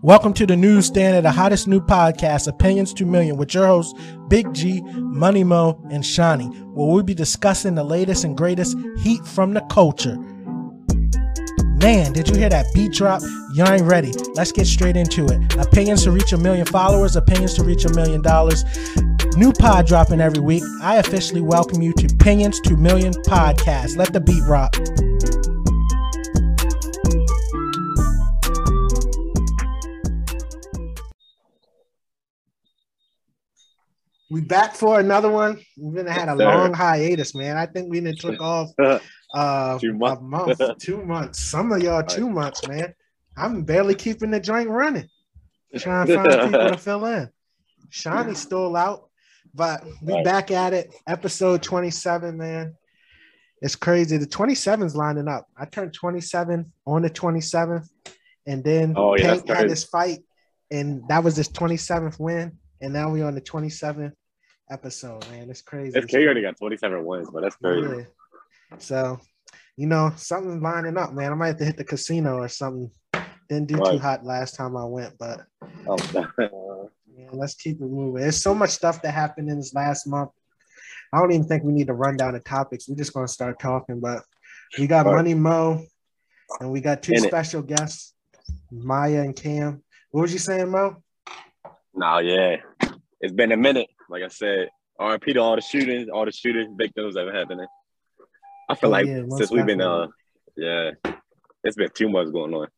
Welcome to the newsstand of the hottest new podcast, Opinions 2 Million, with your hosts, Big G, Money Mo, and Shawnee, where we'll be discussing the latest and greatest heat from the culture. Man, did you hear that beat drop? You ain't ready. Let's get straight into it. Opinions to reach a million followers, opinions to reach a million dollars. New pod dropping every week. I officially welcome you to Opinions 2 Million Podcast. Let the beat rock. We back for another one. We've been had a long hiatus, man. I think we didn't took off uh Two months. a month, two months. Some of y'all two months, man. I'm barely keeping the joint running. Trying to find people to fill in. Shawnee's stole out, but we Right. back at it. Episode 27, man. It's crazy. The 27's lining up. I turned 27 on the 27th, and then Oh, yeah, Tank had his fight, and that was his 27th win. And now we're on the 27th episode, man. It's crazy. This K already got 27 wins, but that's crazy. Yeah. So, you know, something's lining up, man. I might have to hit the casino or something. Didn't do too hot last time I went, but Oh, yeah, let's keep it moving. There's so much stuff that happened in this last month. I don't even think we need to run down the topics. We're just gonna start talking, but we got Right. Money Mo and we got two In it. special guests, Maya and Cam. What was you saying, Mo? Nah, yeah. It's been a minute. Like I said, RP to all the shootings, all the shooting victims that have happening. I feel Oh, like yeah, since we've been, uh, yeah, it's been two months going on.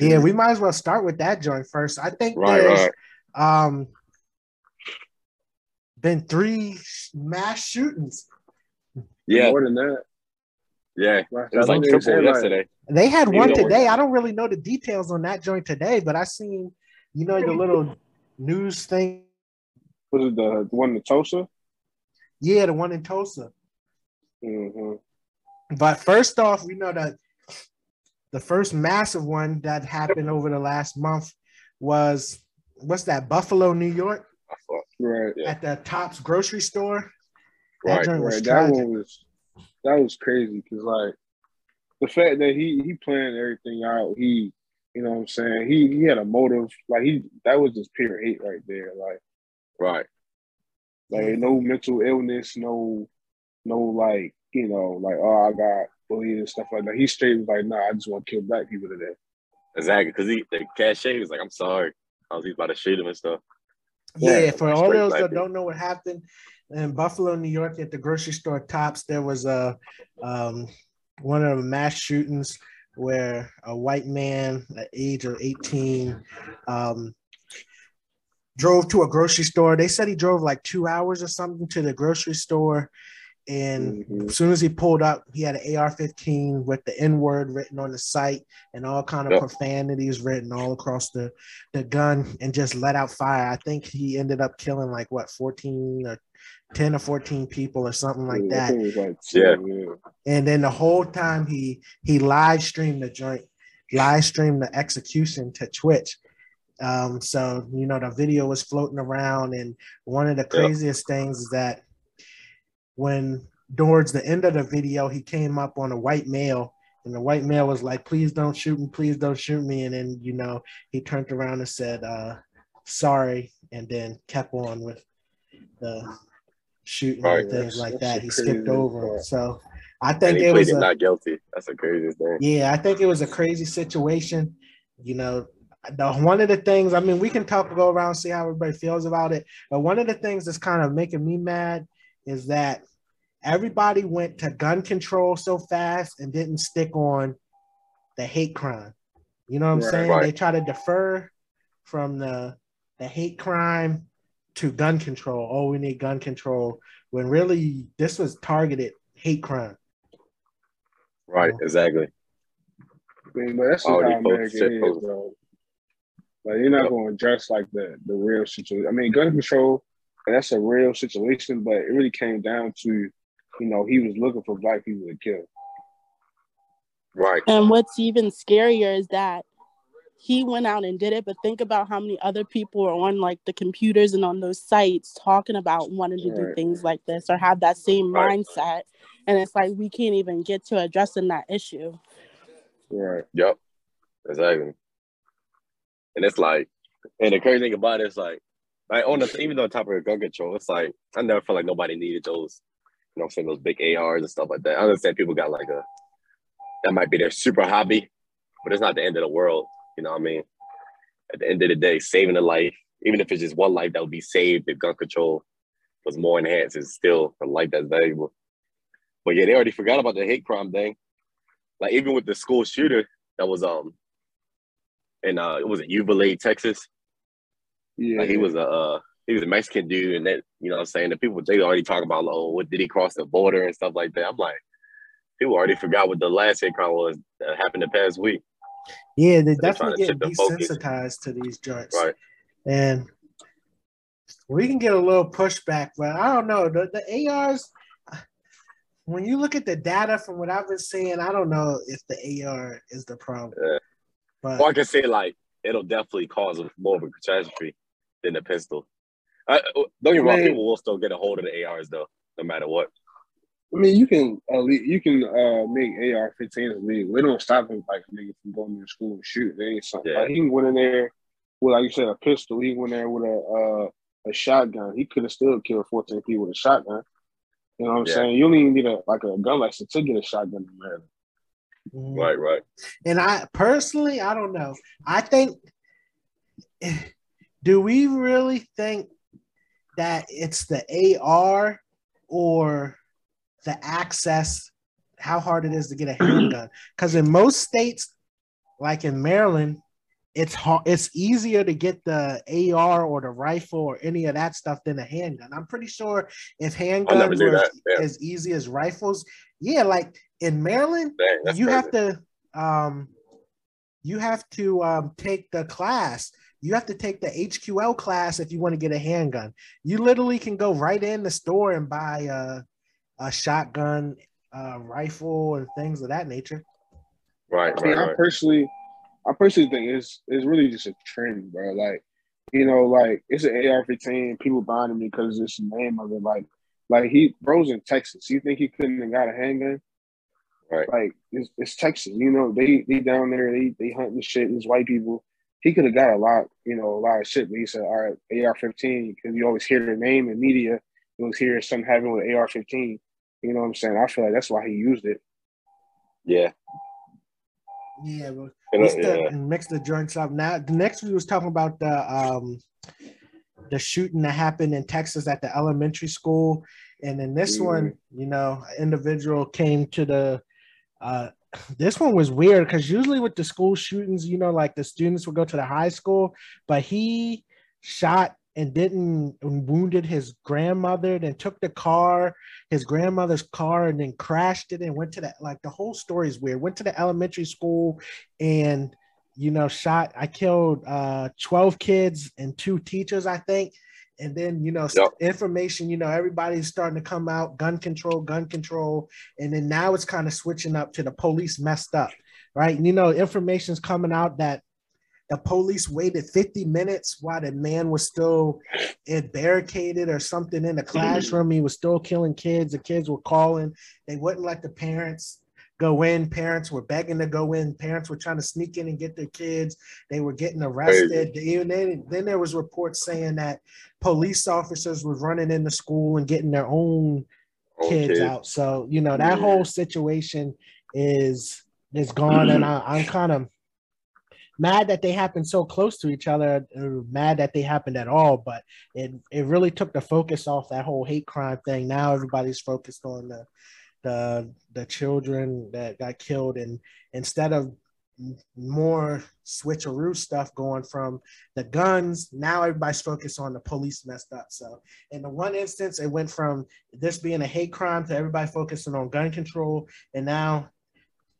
Yeah, we might as well start with that joint first. I think Right, there's right. um been three mass shootings. Yeah, More than that. yeah. It was like they triple yesterday. They had You one today. I don't really know the details on that joint today, but I seen, you know, the little news thing. Was it the, the one in Tulsa? Yeah, the one in Tulsa. Mm-hmm. But first off, we know that the first massive one that happened over the last month was what's that? Buffalo, New York, Right. Yeah. at the Tops grocery store. That Right, Right. That one was that was crazy because like the fact that he he planned everything out, he you know what I'm saying, he he had a motive, like he that was just pure hate right there. Like Right. like no mental illness, no no like, you know, like oh I got bullied and stuff like that. He straight was like, nah, I just want to kill black people today. Exactly. Because he, the cashier was like, I'm sorry. I was about to shoot him and stuff. Yeah, Yeah, for all those that people. don't know what happened in Buffalo, New York, at the grocery store Tops, there was a um, one of the mass shootings where a white man at age of 18 um, drove to a grocery store. They said he drove like two hours or something to the grocery store. And Mhm. as soon as he pulled up, he had an AR-15 with the N-word written on the site and all kind of Yep. profanities written all across the, the gun and just let out fire. I think he ended up killing like what 14 or 10 or 14 people or something like I that. think it was like Yeah. yeah. And then the whole time he he live streamed the joint, live streamed the execution to Twitch. Um, so you know the video was floating around, and one of the craziest things is that when towards the end of the video, he came up on a white male, and the white male was like, "Please don't shoot me, please don't shoot me," and then you know he turned around and said, uh, "Sorry," and then kept on with the shooting oh, Right. and things like that. He skipped over. part. So I think he it was a, not guilty. That's a crazy thing. yeah, I think it was a crazy situation. You know, the one of the things I mean, we can talk go around see how everybody feels about it, but one of the things that's kind of making me mad is that everybody went to gun control so fast and didn't stick on the hate crime. You know what I'm Right. saying? Right. They try to defer from the the hate crime to gun control. Oh, we need gun control when really this was targeted hate crime. Right. Exactly. I mean, but that's just Already how America is, bro. Like you're not Yep. going to address like the the real situation. I mean, gun control, that's a real situation, but it really came down to, you know, he was looking for black people to kill. Right. And what's even scarier is that he went out and did it, but think about how many other people are on like the computers and on those sites talking about wanting to do Right. things like this or have that same Right. mindset. And it's like we can't even get to addressing that issue. Right. Yep. Exactly. And it's like, and the crazy thing about it is like, like on the even on top of gun control, it's like I never felt like nobody needed those, you know, I'm saying those big ARs and stuff like that. I understand people got like a that might be their super hobby, but it's not the end of the world. You know what I mean? At the end of the day, saving a life, even if it's just one life that would be saved if gun control was more enhanced, is still a life that's valuable. But yeah, they already forgot about the hate crime thing. Like even with the school shooter that was um in uh it was in Uvalde, Texas. Yeah, Like he was a uh, he was a Mexican dude, and that you know what I'm saying the people they already talk about oh what did he cross the border and stuff like that. I'm like people already forgot what the last hate crime was that happened the past week. Yeah, they They're definitely get shift the focus. desensitized to these joints. Right. And we can get a little pushback, but I don't know. The, the ARs, when you look at the data from what I've been seeing, I don't know if the AR is the problem. Yeah. But Or I can say like it'll definitely cause more of a catastrophe than the pistol. I, don't get me wrong, people will still get a hold of the ARs though, no matter what. I mean, you can uh, you can uh, make AR-15 illegal. It don't stop him like nigga from going to school and shoot. There ain't something. Yeah. Like he went in there with, like you said, a pistol. He went in there with a uh, a shotgun. He could have still killed 14 people with a shotgun. You know what I'm Yeah. saying? You don't even need a like a gun license to get a shotgun in Maryland. Mhm. Right, right. And I personally, I don't know. I think, do we really think that it's the AR or the access, how hard it is to get a handgun? Because in most states, like in Maryland, it's hard, it's easier to get the AR or the rifle or any of that stuff than a handgun. I'm pretty sure if handguns were. Yeah. as easy as rifles, yeah, like in Maryland, Dang, you crazy. have to um you have to um take the class you have to take the HQL class if you want to get a handgun you literally can go right in the store and buy a, a shotgun uh rifle and things of that nature right, I mean, right, I right. personally, I personally think it's it's really just a trend, bro. Like, you know, like it's an AR-15. People buying it because it's the name of it. Like, like he bro's in Texas. You think he couldn't have got a handgun? Right. Like, it's, it's Texas. You know, they they down there. They they hunting shit. These white people. He could have got a lot, you know, a lot of shit. But he said, "All right, AR-15," because you always hear the name in media. You always hear something happening with AR-15. You know what I'm saying? I feel like that's why he used it. Yeah. yeah but And, mix uh, the, yeah. mix the joints up now the next we was talking about the um the shooting that happened in texas at the elementary school and then this Mhm. one you know individual came to the uh this one was weird because usually with the school shootings, you know, like the students would go to the high school, but he shot and didn't and wounded his grandmother, then took the car, his grandmother's car, and then crashed it and went to that. Like the whole story is weird. Went to the elementary school and you know, shot. I killed uh 12 kids and two teachers, I think. And then, you know, Yep. information, you know, everybody's starting to come out gun control, gun control. And then now it's kind of switching up to the police messed up, right? You know, information's coming out that the police waited 50 minutes while the man was still barricaded or something in the mm-hmm. classroom. He was still killing kids. The kids were calling. They wouldn't let the parents go in. Parents were begging to go in. Parents were trying to sneak in and get their kids. They were getting arrested. Even then, then there was reports saying that police officers were running into school and getting their own kids out. So you know that Yeah. whole situation is is gone, and I, I'm kind of mad that they happened so close to each other. Mad that they happened at all, but it it really took the focus off that whole hate crime thing. Now everybody's focused on the the the children that got killed, and instead of more switcheroo stuff going from the guns. Now everybody's focused on the police messed up. So in the one instance, it went from this being a hate crime to everybody focusing on gun control. And now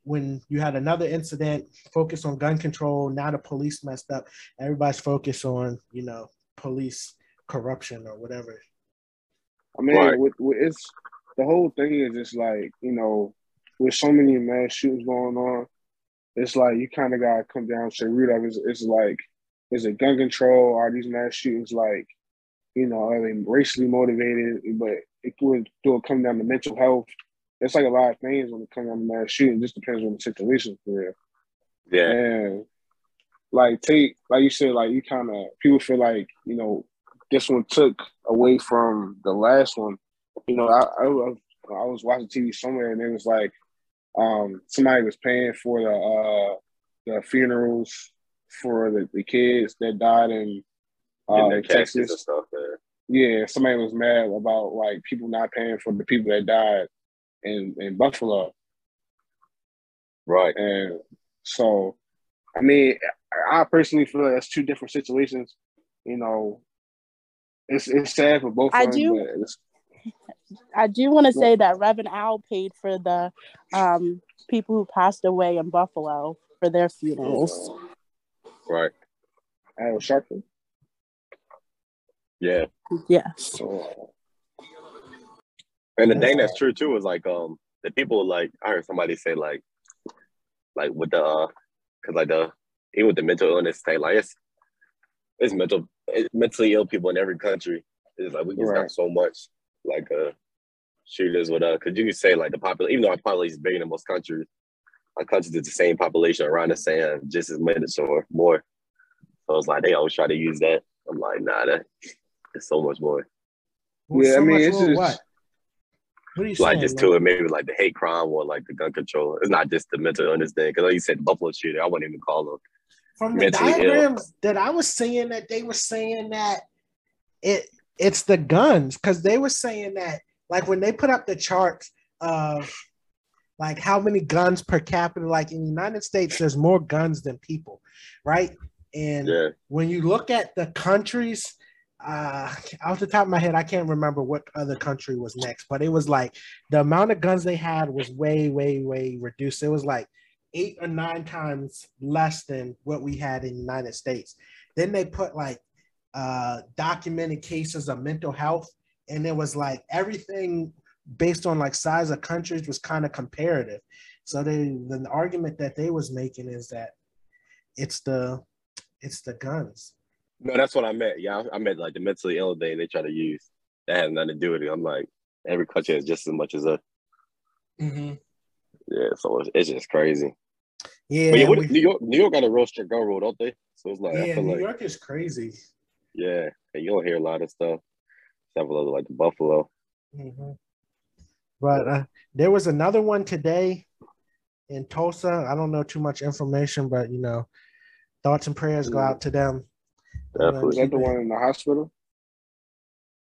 when you had another incident focused on gun control, now the police messed up. Everybody's focused on, you know, police corruption or whatever. I mean, Right. with, with it's the whole thing is just like you know, with so many mass shootings going on, it's like you kind of gotta come down to the root of it. It's, it's like, is it gun control? Are these mass shootings like, you know, are they racially motivated? But it would do it come down to mental health. It's like a lot of things when it comes to mass shooting. It just depends on the situation for real. Yeah. And like take like you said, like you kind of people feel like you know this one took away from the last one. You know, I I, I was watching TV somewhere and it was like um somebody was paying for the uh the funerals for the, the kids that died in uh, in Texas and stuff. Man. Yeah, somebody was mad about like people not paying for the people that died in in Buffalo. Right. And so, I mean, I personally feel like that's two different situations. You know, it's it's sad for both. I do- I do want to say that Reverend Al paid for the um, people who passed away in Buffalo for their funerals. Right. Al Sharpton. Yeah. Yes. So And the thing that's true too is like um the people like I heard somebody say like like with the uh cause like the even with the mental illness thing like it's it's mental it's mentally ill people in every country. It's like we just Right. got so much like uh shooters with uh cause you can say like the population even though our population is bigger than most countries, our countries is the same population around the same just as many or more. So it's like they always try to use that. I'm like, nah, that it's so much more. Well, Yeah, I mean, it's just- what? What are you like saying? just man? to it, maybe like the hate crime or like the gun control. It's not just the mental illness thing. Because like you said, Buffalo shooter, I wouldn't even call them. From the mentally ill. that I was seeing that they were saying that it it's the guns because they were saying that like when they put up the charts of like how many guns per capita, like in the United States, there's more guns than people, right? And Yeah, when you look at the countries, uh, off the top of my head, I can't remember what other country was next, but it was like the amount of guns they had was way, way, way reduced. It was like eight or nine times less than what we had in the United States. Then they put like uh, documented cases of mental health, and it was like everything based on like size of countries was kind of comparative. So they the argument that they was making is that it's the it's the guns. No, that's what I meant. Yeah, I, I meant like the mentally ill thing they try to use. That has nothing to do with it. I'm like, every country has just as much as a Mm-hmm. yeah. So it's, it's just crazy. Yeah, but yeah, what, New York, New York got a real strict gun rule, don't they? So it's like I yeah, New like York is crazy. yeah, and you don't hear a lot of stuff. Except for like the Buffalo. Mhm. But uh, there was another one today in Tulsa. I don't know too much information, but you know, thoughts and prayers go out to them. You Definitely. was that the one in the hospital?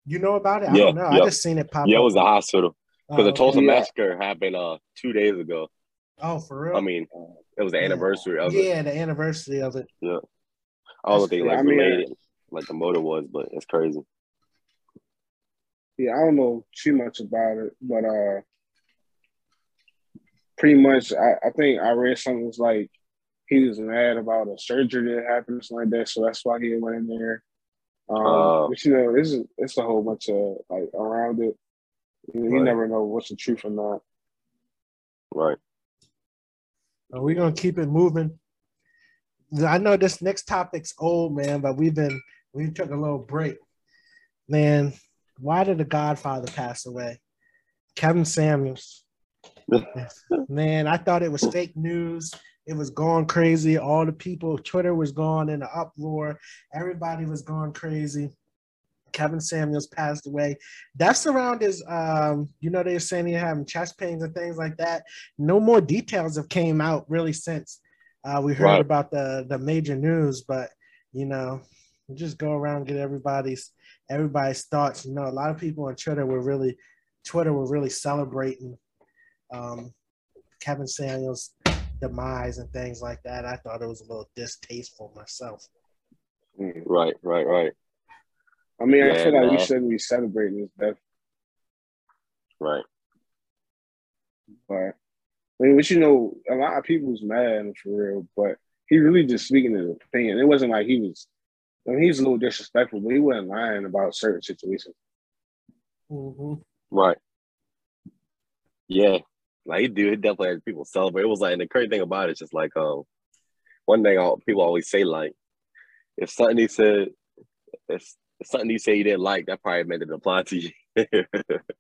You know about it? I Yeah, don't know. I just seen it pop Yeah, it was the hospital because Oh, the Tulsa. Yeah. massacre happened uh two days ago. Oh, for real? I mean, it was the Yeah. anniversary of it. yeah, the anniversary of it. Yeah, I don't think like I mean, related like the motor was, but it's crazy. Yeah, I don't know too much about it, but uh, pretty much, I, I think I read something was like he was mad about a surgery that happened, or something like that, so that's why he went in there. Um, Oh. but you know, it's it's a whole bunch of like around it. You, you never know what's the truth or not. Right. Uh, We're gonna keep it moving. I know this next topic's old, man, but we've been we took a little break. Man, why did the Godfather pass away? Kevin Samuels. man, I thought it was fake news. It was going crazy. All the people, Twitter was going in an uproar. Everybody was going crazy. Kevin Samuels passed away. Deaths around his, um, you know, they're saying he having chest pains and things like that. No more details have came out really since uh, we heard Right. about the the major news. But you know, just go around get everybody's everybody's thoughts. You know, a lot of people on Twitter were really Twitter were really celebrating um, Kevin Samuels' demise and things like that. I thought it was a little distasteful myself. Right. Right. Right. I mean, I feel like we shouldn't be celebrating his death, Right. but I mean, but you know, a lot of people's mad for real, but he really just speaking his opinion. It wasn't like he was. I mean, he's a little disrespectful, but he wasn't lying about certain situations. Mm-hmm. Right. Yeah. Like he do, it definitely has people celebrate. It was like and the crazy thing about it is just like um one thing all people always say like if something he said if, if something you say you didn't like, that probably meant it applied to you.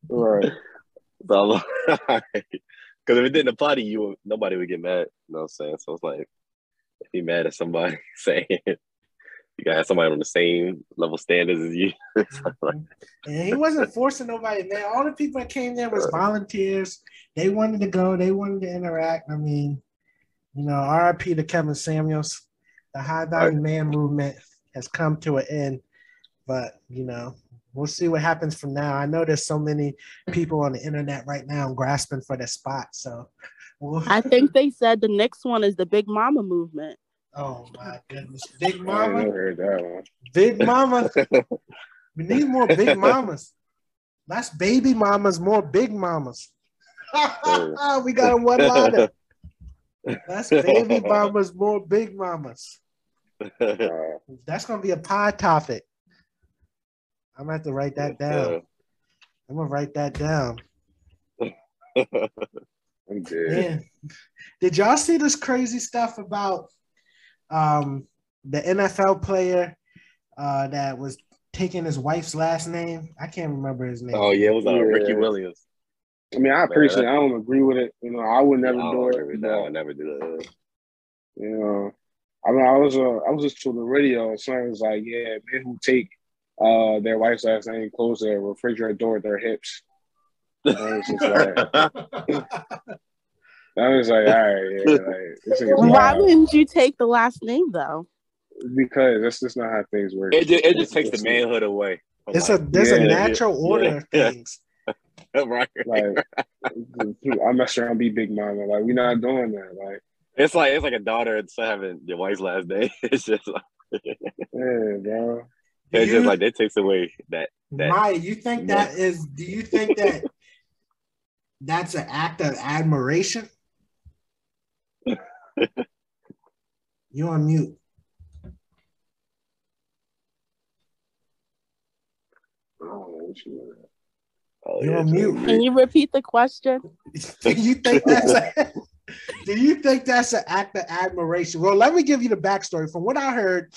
Right. so because if it didn't apply to you, nobody would get mad. You know what I'm saying? So it's like if you mad at somebody saying you got somebody on the same level standards as you. Mm-hmm. and he wasn't forcing nobody, man. All the people that came there was volunteers. They wanted to go, they wanted to interact. I mean, you know, RIP to Kevin Samuels. The high value man movement has come to an end. But you know, we'll see what happens from now. I know there's so many people on the internet right now grasping for the spot. So we'll... I think they said the next one is the Big Mama movement. Oh my goodness, Big Mama! I heard that one. Big Mama. we need more Big Mamas. That's baby mamas, more big mamas. we got one liner. That's baby mamas, more big mamas. That's gonna be a pie topic. I'm gonna have to write that down. I'm gonna write that down. I'm dead. Did y'all see this crazy stuff about um, the NFL player uh, that was taking his wife's last name? I can't remember his name. Oh yeah, it was uh, yeah. Ricky Williams. I mean, I appreciate. it. I don't agree with it. You know, I would never do it. No, I would never do that. You know, I mean, I was uh, I was just to the radio, and someone was like, "Yeah, men who take uh, their wife's last name close their refrigerator door at their hips." And I just like, I was like, all right, yeah, like, why wouldn't you take the last name though? Because that's just not how things work. It just, it just takes the manhood away. It's a there's yeah, a natural yeah, order of things. right. Like I mess around, be big mama. Like we're not doing that. Like it's like it's like a daughter instead having your wife's last name. It's just like yeah, bro. It's you, just like that takes away that. that Maya, you think that is? Do you think that that's an act of admiration? You on mute. Oh, You're on mute. Oh, Can you repeat the question? do you think that's a, do you think that's an act of admiration? Well, let me give you the backstory. From what I heard,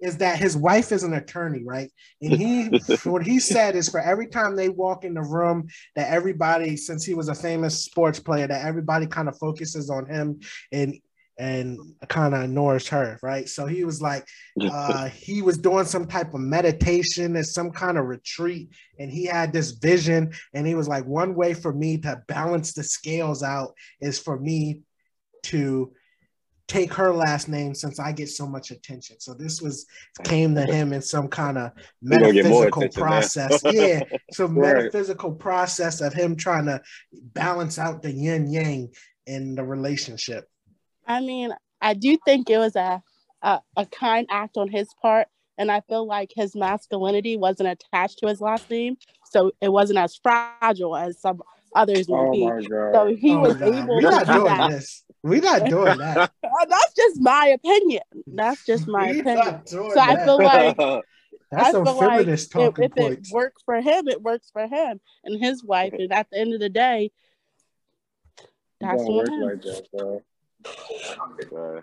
is that his wife is an attorney, right? And he what he said is for every time they walk in the room, that everybody, since he was a famous sports player, that everybody kind of focuses on him and and kind of ignores her, right? So he was like, uh, he was doing some type of meditation and some kind of retreat, and he had this vision, and he was like, one way for me to balance the scales out is for me to take her last name since I get so much attention. So this was came to him in some kind of metaphysical process. yeah, some right. metaphysical process of him trying to balance out the yin yang in the relationship. I mean, I do think it was a, a, a kind act on his part. And I feel like his masculinity wasn't attached to his last name. So it wasn't as fragile as some others would oh be. So he oh was able We're to do that. This. We're not doing that. That's just my opinion. That's just my We're opinion. So that. I feel like that's I some feminist like talking if, if it works for him, it works for him and his wife. And at the end of the day, that's what like that, uh,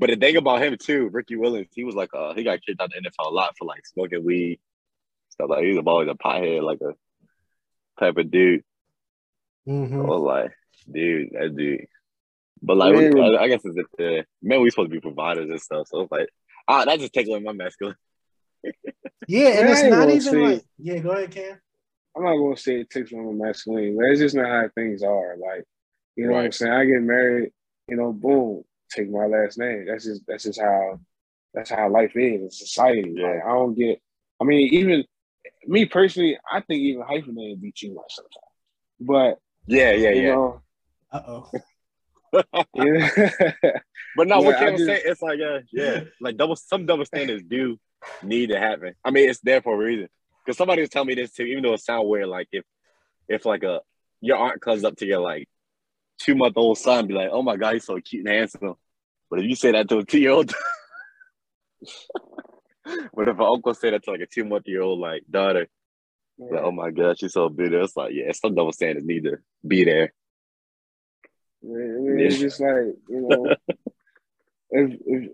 but the thing about him too, Ricky Williams, he was like, uh, he got kicked out of the NFL a lot for like smoking weed, stuff like. He's always a pothead, like a type of dude. Mm-hmm. I was like, dude, that dude. But like, I, I, guess it's the man. We supposed to be providers and stuff. So it's like, ah, that just takes away my masculine. yeah, and it's not even say, like, yeah. Go ahead, Cam. I'm not gonna say it takes away my masculine, but it's just not how things are. Like, you know right. what I'm saying? I get married you know, boom, take my last name. That's just that's just how that's how life is in society. Yeah. Like, I don't get. I mean, even me personally, I think even hyphenated be too much sometimes. But yeah, yeah, yeah. Uh oh. but no, what can I say? It's like, uh, yeah, like double some double standards do need to happen. I mean, it's there for a reason. Because somebody was telling me this too, even though it sounds weird. Like if if like a your aunt comes up to you like two month old son be like, "Oh my god, he's so cute and handsome," but if you say that to a two year old, but if an uncle say that to like a two month year old like daughter, yeah. like, "Oh my god, she's so beautiful," it's like, yeah, some double standards need to be there. Yeah, I mean, yeah. it's just like you know, if, if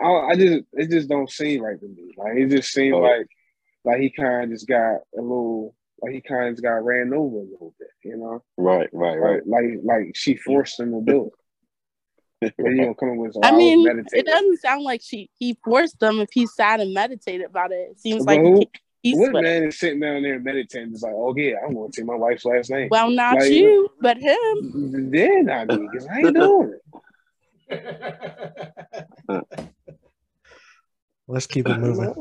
I, I, just it just don't seem right to me. Like it just seems oh. like like he kind of just got a little he kind of got ran over a little bit, you know. Right, right, right. Like like, like she forced him to do But he gonna come up with. I was mean, meditating. it doesn't sound like she he forced them. If he sat and meditated about it, it seems But like who- he, he's What with man is sitting down there meditating? It's like, oh yeah, I'm gonna take my wife's last name. Well, not Like- you, but him. Then I mean, because I ain't doing it. Let's keep it moving.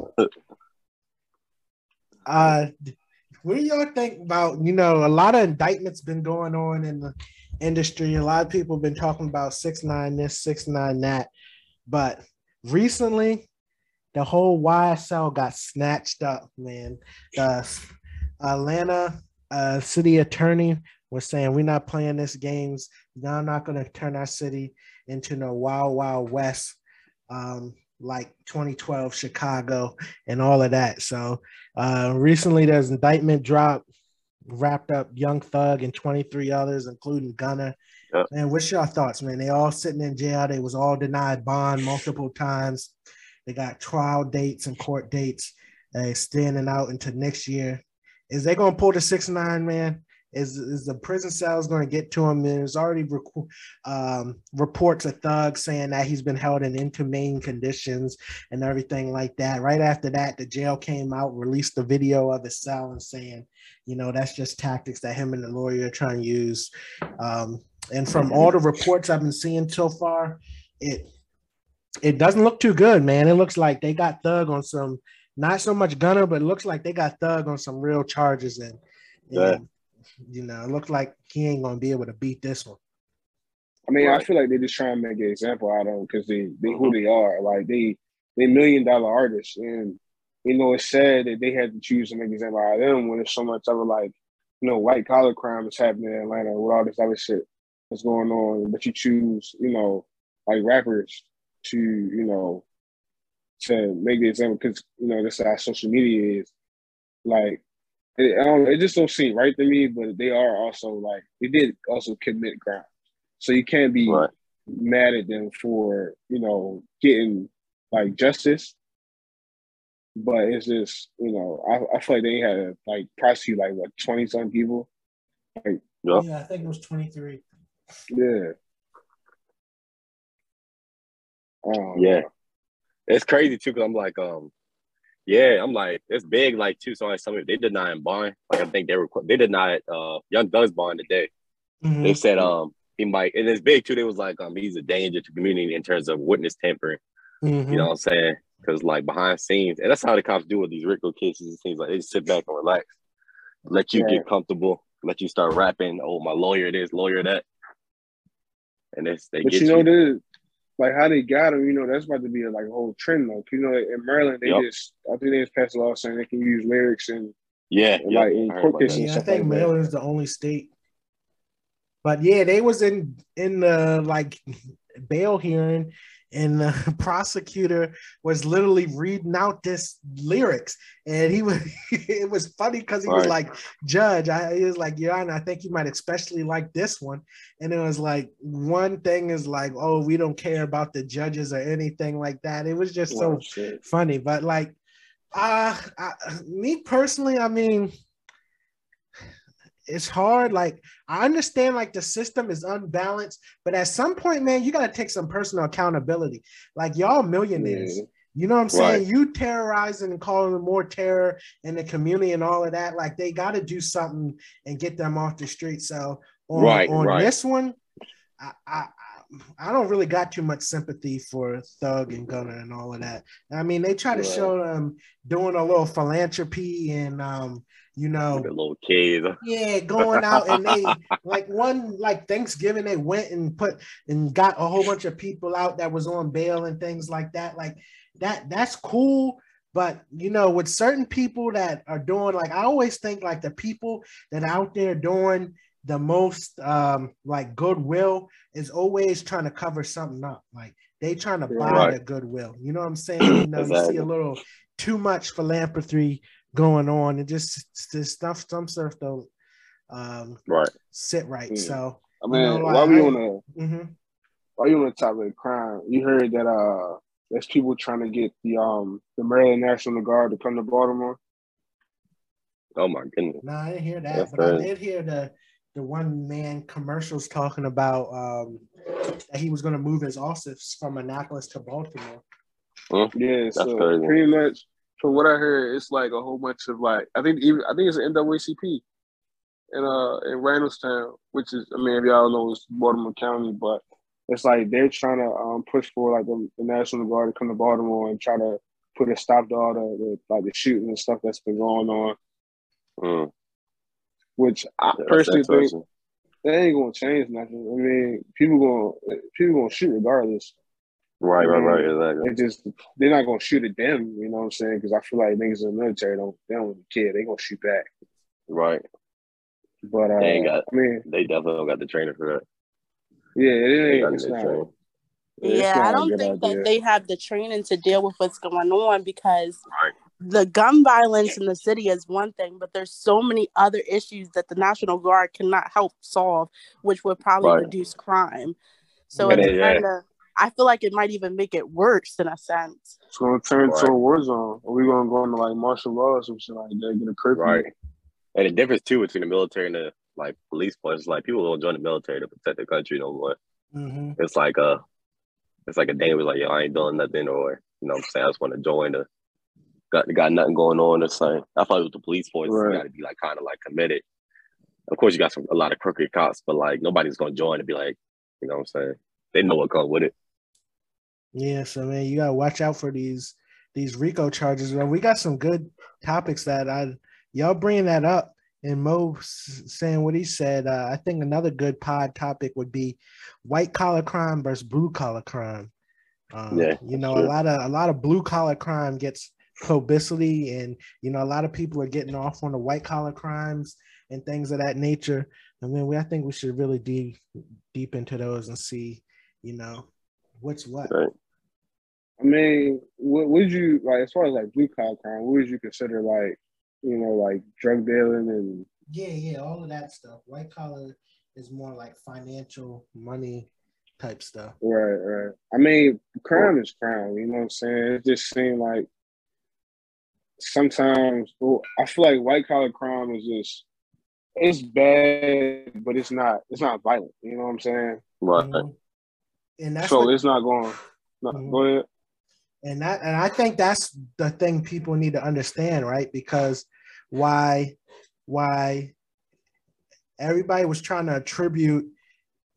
Uh, what do y'all think about? You know, a lot of indictments been going on in the industry. A lot of people been talking about six nine this, six nine that, but recently, the whole YSL got snatched up. Man, the Atlanta uh, city attorney was saying we're not playing this games. Y'all not going to turn our city into no wild wild west. Um, like 2012 Chicago and all of that. So uh, recently there's indictment dropped, wrapped up Young Thug and 23 others, including Gunna. Yep. And what's your thoughts, man? They all sitting in jail. They was all denied bond multiple times. They got trial dates and court dates uh, extending out into next year. Is they gonna pull the six nine man? Is is the prison cells going to get to him? And There's already rec- um, reports of Thug saying that he's been held in inhumane conditions and everything like that. Right after that, the jail came out, released the video of his cell and saying, you know, that's just tactics that him and the lawyer are trying to use. Um, and from all the reports I've been seeing so far, it it doesn't look too good, man. It looks like they got Thug on some, not so much Gunna, but looks like they got Thug on some real charges and. And you know, it looks like he ain't gonna be able to beat this one. I mean, I feel like they just trying to make an example out of them because they they who uh-huh. they are. Like they they million dollar artists, and you know it's sad that they had to choose to make an example out of them when there's so much other like you know white collar crime that's happening in Atlanta with all this other shit that's going on. But you choose you know like rappers to you know to make the example because you know this is how social media is. Like it, I don't, it just don't seem right to me. But they are also like they did also commit crime, so you can't be Right. mad at them for you know getting like justice. But it's just you know I, I feel like they had to like prosecute like what twenty some people. Yeah. Yeah, I think it was 23. Yeah. Um, Yeah. It's crazy too, because I'm like, um, yeah, I'm like, it's big, like too. So like, some they denying bond. Like I think they were they denied uh Young Thug's bond today. Mhm. They said um he might, and it's big too. They was like um he's a danger to community in terms of witness tampering. Mhm. You know what I'm saying? Because like behind scenes, and that's how the cops do with these RICO cases. and things like they just sit back and relax, let you Right. get comfortable, let you start rapping. Oh, my lawyer this, lawyer that, and it's they But get you you. know, this like how they got him. You know, that's about to be a, like a whole trend though. 'Cause, You know, in Maryland, they Yep. just I think they just passed a law saying they can use lyrics and yeah, yeah, like, in court cases- Yeah, I think like that. Maryland's the only state. But yeah, they was in in the like bail hearing, and the prosecutor was literally reading out this lyrics, and he was it was funny because he was Right. like, "Judge," I he was like, "Your Honor, I think you might especially like this one," and it was like one thing is like, "Oh, we don't care about the judges or anything like that." It was just so oh, shit. funny, but like, uh, I, me personally, I mean, it's hard. Like, I understand like the system is unbalanced, but at some point, man, you got to take some personal accountability. Like, y'all millionaires. Yeah. You know what I'm saying? Right. You terrorizing and calling more terror in the community and all of that. Like, they got to do something and get them off the street. So, on, Right, on right. this one, I, I, I- don't really got too much sympathy for Thug and Gunna and all of that. I mean, they try to Right. show them doing a little philanthropy and, um, you know, The little kids. yeah, going out and they like one like Thanksgiving they went and put and got a whole bunch of people out that was on bail and things like that. Like that that's cool. But you know, with certain people that are doing like I always think like the people that are out there doing the most um like goodwill is always trying to cover something up. Like they trying to buy Right. the goodwill. You know what I'm saying? You know, you see a little too much philanthropy going on. and just this stuff some stuff don't um Right. sit right. Yeah. So I mean, know, while we I- on the mhm. while you on the topic of crime, you heard that uh there's people trying to get the um the Maryland National Guard to come to Baltimore. Oh my goodness. no, I didn't hear that, That's but I did hear the the one man commercials talking about um, that he was going to move his office from Annapolis to Baltimore. Huh? Yeah, That's so crazy. pretty much from what I heard, it's like a whole bunch of like I think even I think it's an NAACP in uh in Randallstown, which is I mean if y'all know it's Baltimore County, but it's like they're trying to um, push for like the, the, National Guard to come to Baltimore and try to put a stop to all the, the like the shooting and stuff that's been going on. Mm. Which I yeah, personally think that ain't gonna change nothing. I mean, people gonna people gonna shoot regardless. Right, right, right. Exactly. They just they're not gonna shoot at them. You know what I'm saying? Because I feel like niggas in the military don't they don't care. They gonna shoot back. Right. But uh, they ain't got. I mean, they definitely don't got the training for that. Yeah, it ain't. It's not, yeah, I don't think idea. that they have the training to deal with what's going on because right. The gun violence in the city is one thing, but there's so many other issues that the National Guard cannot help solve, which would probably right. reduce crime. So it's kind of, I feel like it might even make it worse in a sense. It's gonna turn right. to a war zone. Are we gonna go into like martial law or something like that? Get a curfew. Right. And the difference too between the military and the like police force, is like people don't join the military to protect the country no more. Mm-hmm. It's like a, it's like a day was like, yo, I ain't doing nothing, or you know, what I'm saying I just want to join the, got got nothing going on or something. I thought it was the police force, right. you got to be like kind of like committed. Of course, you got some a lot of crooked cops, but like nobody's gonna join and be like, you know, what I'm saying they know what comes with it. Yeah, so man, you gotta watch out for these these RICO charges. Well, we got some good topics that I y'all bringing that up and Mo saying what he said, uh, I think another good pod topic would be white collar crime versus blue collar crime. Um, yeah, you know, sure. a lot of a lot of blue collar crime gets publicity, and you know, a lot of people are getting off on the white collar crimes and things of that nature. I mean, we I think we should really deep deep into those and see, you know, what's what. Right. I mean, what would you like as far as like blue collar crime? What would you consider like you know, like drug dealing and yeah, yeah, all of that stuff. White collar is more like financial money type stuff. Right, right. I mean, crime is crime. You know what I'm saying? It just seems like sometimes well, I feel like white collar crime is just it's bad, but it's not it's not violent. You know what I'm saying? Right. Mm-hmm. And that's so what, it's not going. No, mm-hmm. Go ahead. And that and I think that's the thing people need to understand, right? Because why why everybody was trying to attribute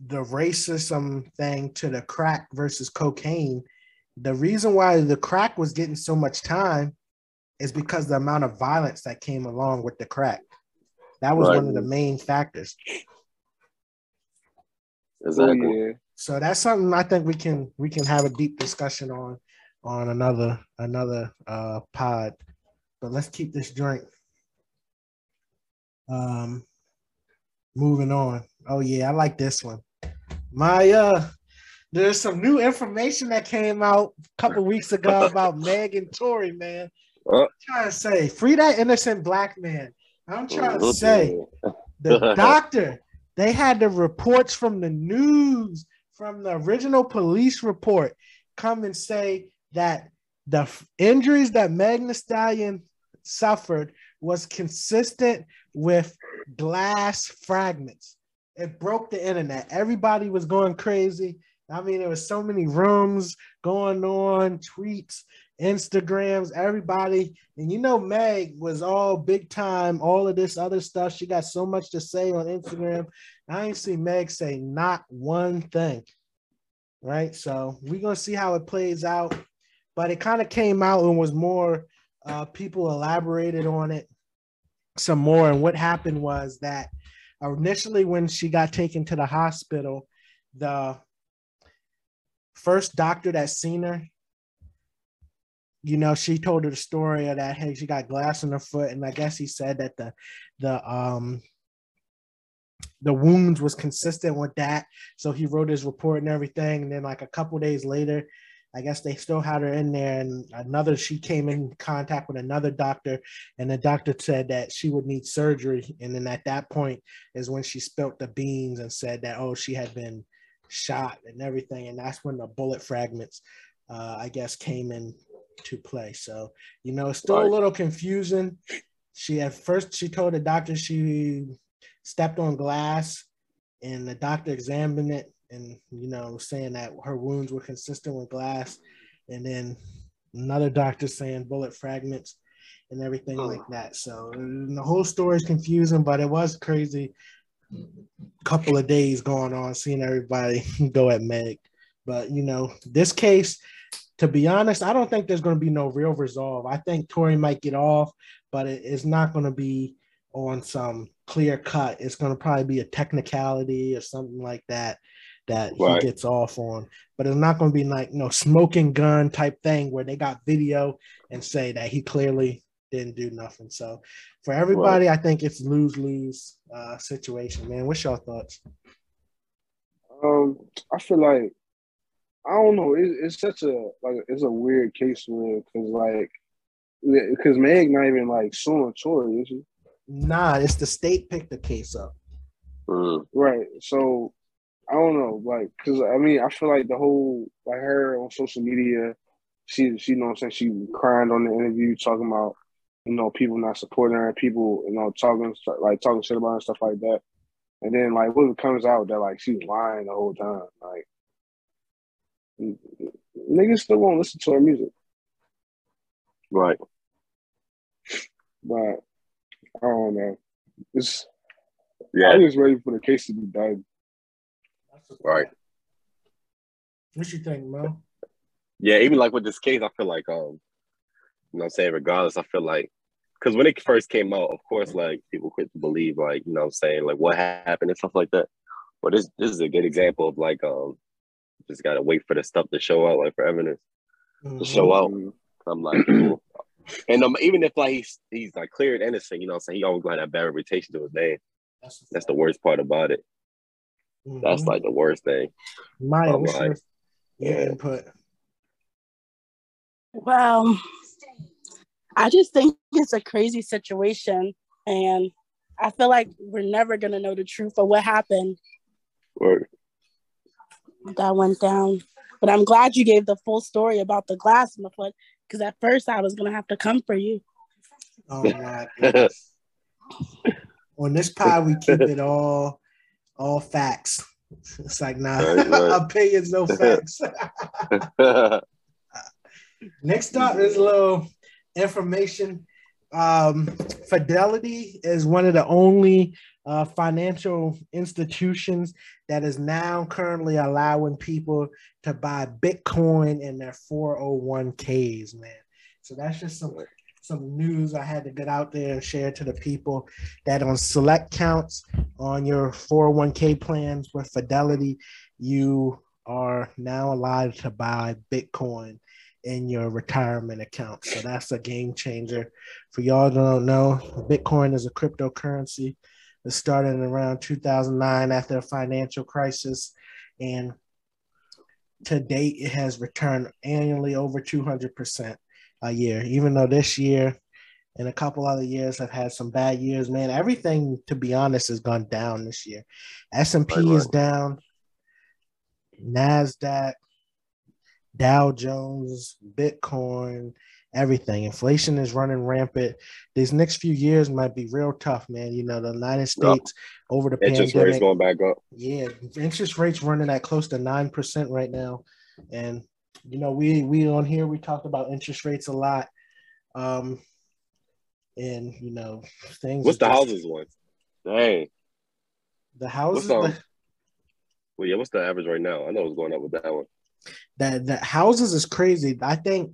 the racism thing to the crack versus cocaine. The reason why the crack was getting so much time is because the amount of violence that came along with the crack. That was right. one of the main factors. Exactly. Oh, yeah. So that's something I think we can we can have a deep discussion on on another another uh pod. But let's keep this joint um, moving on. Oh yeah, I like this one. My uh, there's some new information that came out a couple weeks ago about Meg and Tory. Man, I'm trying to say free that innocent black man. I'm trying to say the doctor. They had the reports from the news from the original police report come and say that the injuries that Meg Stallion suffered was consistent with glass fragments. It broke the internet. Everybody was going crazy. I mean, there was so many rooms going on, tweets, Instagrams, everybody. And you know, Meg was all big time, all of this other stuff. She got so much to say on Instagram. I ain't see Meg say not one thing. Right. So we're gonna see how it plays out. But it kind of came out and was more uh, people elaborated on it some more. And what happened was that initially, when she got taken to the hospital, the first doctor that seen her, you know, she told her the story of that hey, she got glass in her foot, and I guess he said that the the um the wounds was consistent with that. So he wrote his report and everything. And then like a couple days later, I guess they still had her in there, and another she came in contact with another doctor, and the doctor said that she would need surgery. And then at that point is when she spilt the beans and said that oh she had been shot and everything, and that's when the bullet fragments, uh, I guess, came in to play. So you know, it's still right. a little confusing. She at first she told the doctor she stepped on glass, and the doctor examined it, and you know, saying that her wounds were consistent with glass, and then another doctor saying bullet fragments and everything oh. like that. So the whole story is confusing, but it was crazy. Couple of days going on, seeing everybody go at Meg. But you know, this case, to be honest, I don't think there's going to be no real resolve. I think Tory might get off, but it, it's not going to be on some clear cut. It's going to probably be a technicality or something like that that right. he gets off on. But it's not going to be like you know smoking gun type thing where they got video and say that he clearly didn't do nothing. So for everybody, right. I think it's lose lose uh, situation. Man, what's your thoughts? Um, I feel like I don't know. It, it's such a like it's a weird case where because like because Meg not even like suing Tory, is she? Nah, it's the state picked the case up. Mm. Right. So I don't know, like, cause I mean, I feel like the whole like her on social media, she she you know I'm saying she crying on the interview talking about you know people not supporting her, people you know talking like talking shit about her and stuff like that, and then like when it comes out that like she's lying the whole time, like niggas still won't listen to our music, right? But I don't know. It's yeah. I'm just ready for the case to be done. Right. What you think, Mo? Yeah, even like with this case, I feel like um, you know, I'm saying regardless, I feel like because when it first came out, of course, like people quit to believe, like you know, I'm saying like what happened and stuff like that. But this this is a good example of like um, just gotta wait for the stuff to show out, like for evidence mm-hmm. to show out. I'm like, cool. and um, even if like he's he's like cleared innocent, you know, I'm saying he always got that bad reputation to his name. That's, That's the worst part about it. Mm-hmm. That's like the worst thing. My what's your, your input? Well, I just think it's a crazy situation, and I feel like we're never gonna know the truth of what happened. Right. That went down, but I'm glad you gave the full story about the glass in the foot, because at first I was gonna have to come for you. Oh my goodness. On this pod, we keep it all all facts. It's like nah, right, right. opinions, no facts. Next up is a little information. Um, Fidelity is one of the only uh, financial institutions that is now currently allowing people to buy Bitcoin in their 401ks, man. So that's just some some news I had to get out there and share to the people that on select counts on your 401k plans with Fidelity, you are now allowed to buy Bitcoin in your retirement account. So that's a game changer. For y'all don't know, Bitcoin is a cryptocurrency that started around 2009 after a financial crisis. And to date, it has returned annually over 200% a year, even though this year and a couple other years have had some bad years. Man, everything, to be honest, has gone down this year. S and P is down. Nasdaq, Dow Jones, Bitcoin, everything. Inflation is running rampant. These next few years might be real tough, man. You know, the United States yep. over the interest pandemic, rates going back up. Yeah, interest rates running at close to nine percent right now, and you know, we we on here we talked about interest rates a lot. Um and you know, things What's the just, houses one? Dang. The houses what's, the, well, yeah, what's the average right now? I know it's going up with that one. That the houses is crazy. I think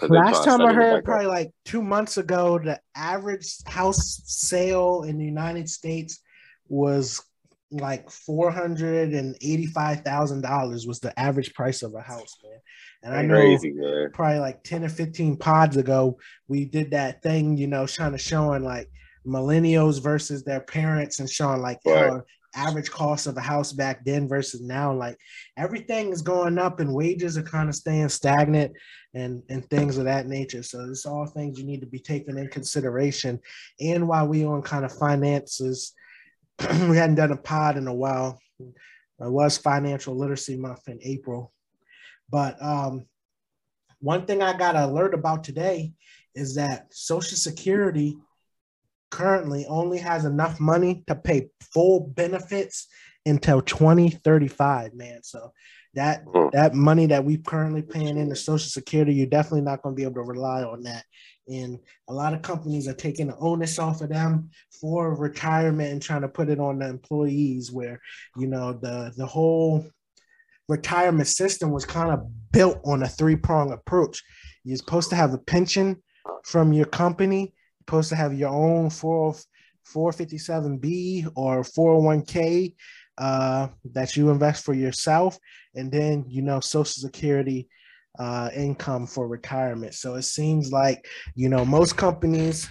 last time I heard probably up. like two months ago, the average house sale in the United States was like four hundred and eighty-five thousand dollars was the average price of a house, man. And I know Crazy, probably like ten or fifteen pods ago, we did that thing, you know, trying to showing like millennials versus their parents and showing like right. average cost of a house back then versus now. Like everything is going up and wages are kind of staying stagnant and and things of that nature. So it's all things you need to be taken in consideration. And while we on kind of finances we hadn't done a pod in a while. It was Financial Literacy Month in April. But um, one thing I got alert about today is that Social Security currently only has enough money to pay full benefits until 2035, man. So that Hmm. that money that we currently paying into Social Security, you're definitely not going to be able to rely on that. And a lot of companies are taking the onus off of them for retirement and trying to put it on the employees, where you know the the whole retirement system was kind of built on a three prong approach. You're supposed to have a pension from your company, you're supposed to have your own 4 457B or 401k uh, that you invest for yourself, and then you know Social Security uh, income for retirement. So it seems like you know most companies,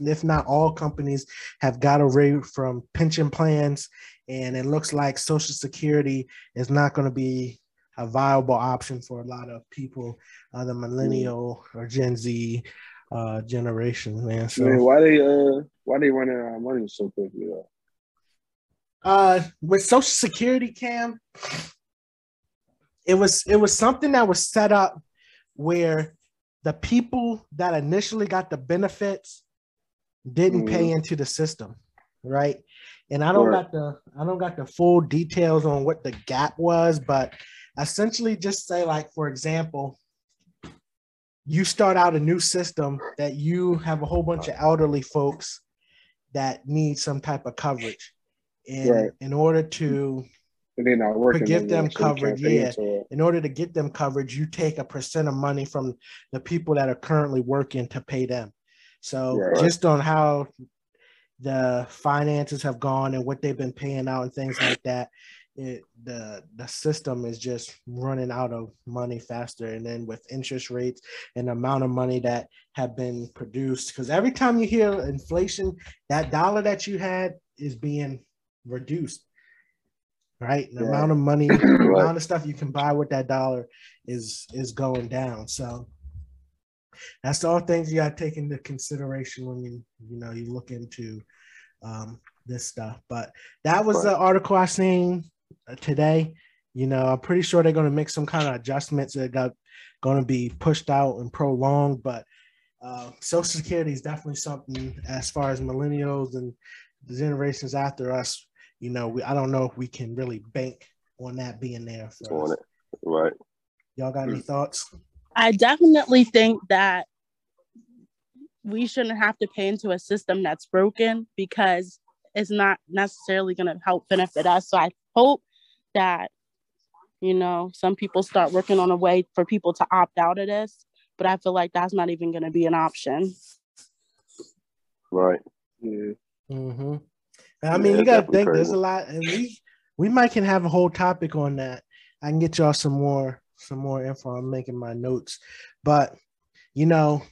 if not all companies, have got away from pension plans, and it looks like Social Security is not going to be a viable option for a lot of people, uh, the millennial or Gen Z uh, generation, man. So Man, why they uh why they running out of money so quickly though? uh with social security cam it was it was something that was set up where the people that initially got the benefits didn't pay mm-hmm. into the system right and i don't Right. got the i don't got the full details on what the gap was but essentially just say like for example you start out a new system that you have a whole bunch of elderly folks that need some type of coverage and Right. in order to And they're not working. give no them more, so they can't coverage, yeah. in order to get them coverage, you take a percent of money from the people that are currently working to pay them. So just on how the finances have gone and what they've been paying out and things like that, it, the the system is just running out of money faster. And then with interest rates and the amount of money that have been produced, because every time you hear inflation, that dollar that you had is being reduced. Right, the Right. amount of money, the Right. amount of stuff you can buy with that dollar is is going down. So that's all things you got to take into consideration when you you know you look into um, this stuff. But that was the article I seen uh, today. You know, I'm pretty sure they're going to make some kind of adjustments that got going to be pushed out and prolonged. But uh, Social Security is definitely something as far as millennials and the generations after us. You know, we, I don't know if we can really bank on that being there. For on us. it. Right. Y'all got any thoughts? I definitely think that we shouldn't have to pay into a system that's broken because it's not necessarily going to help benefit us. So I hope that, you know, some people start working on a way for people to opt out of this, but I feel like that's not even going to be an option. Right. Yeah. Mm-hmm. I Yeah, mean, you got to definitely think there's a lot, and we we might can have a whole topic on that. I can get y'all some more some more info. I'm making my notes, but you know,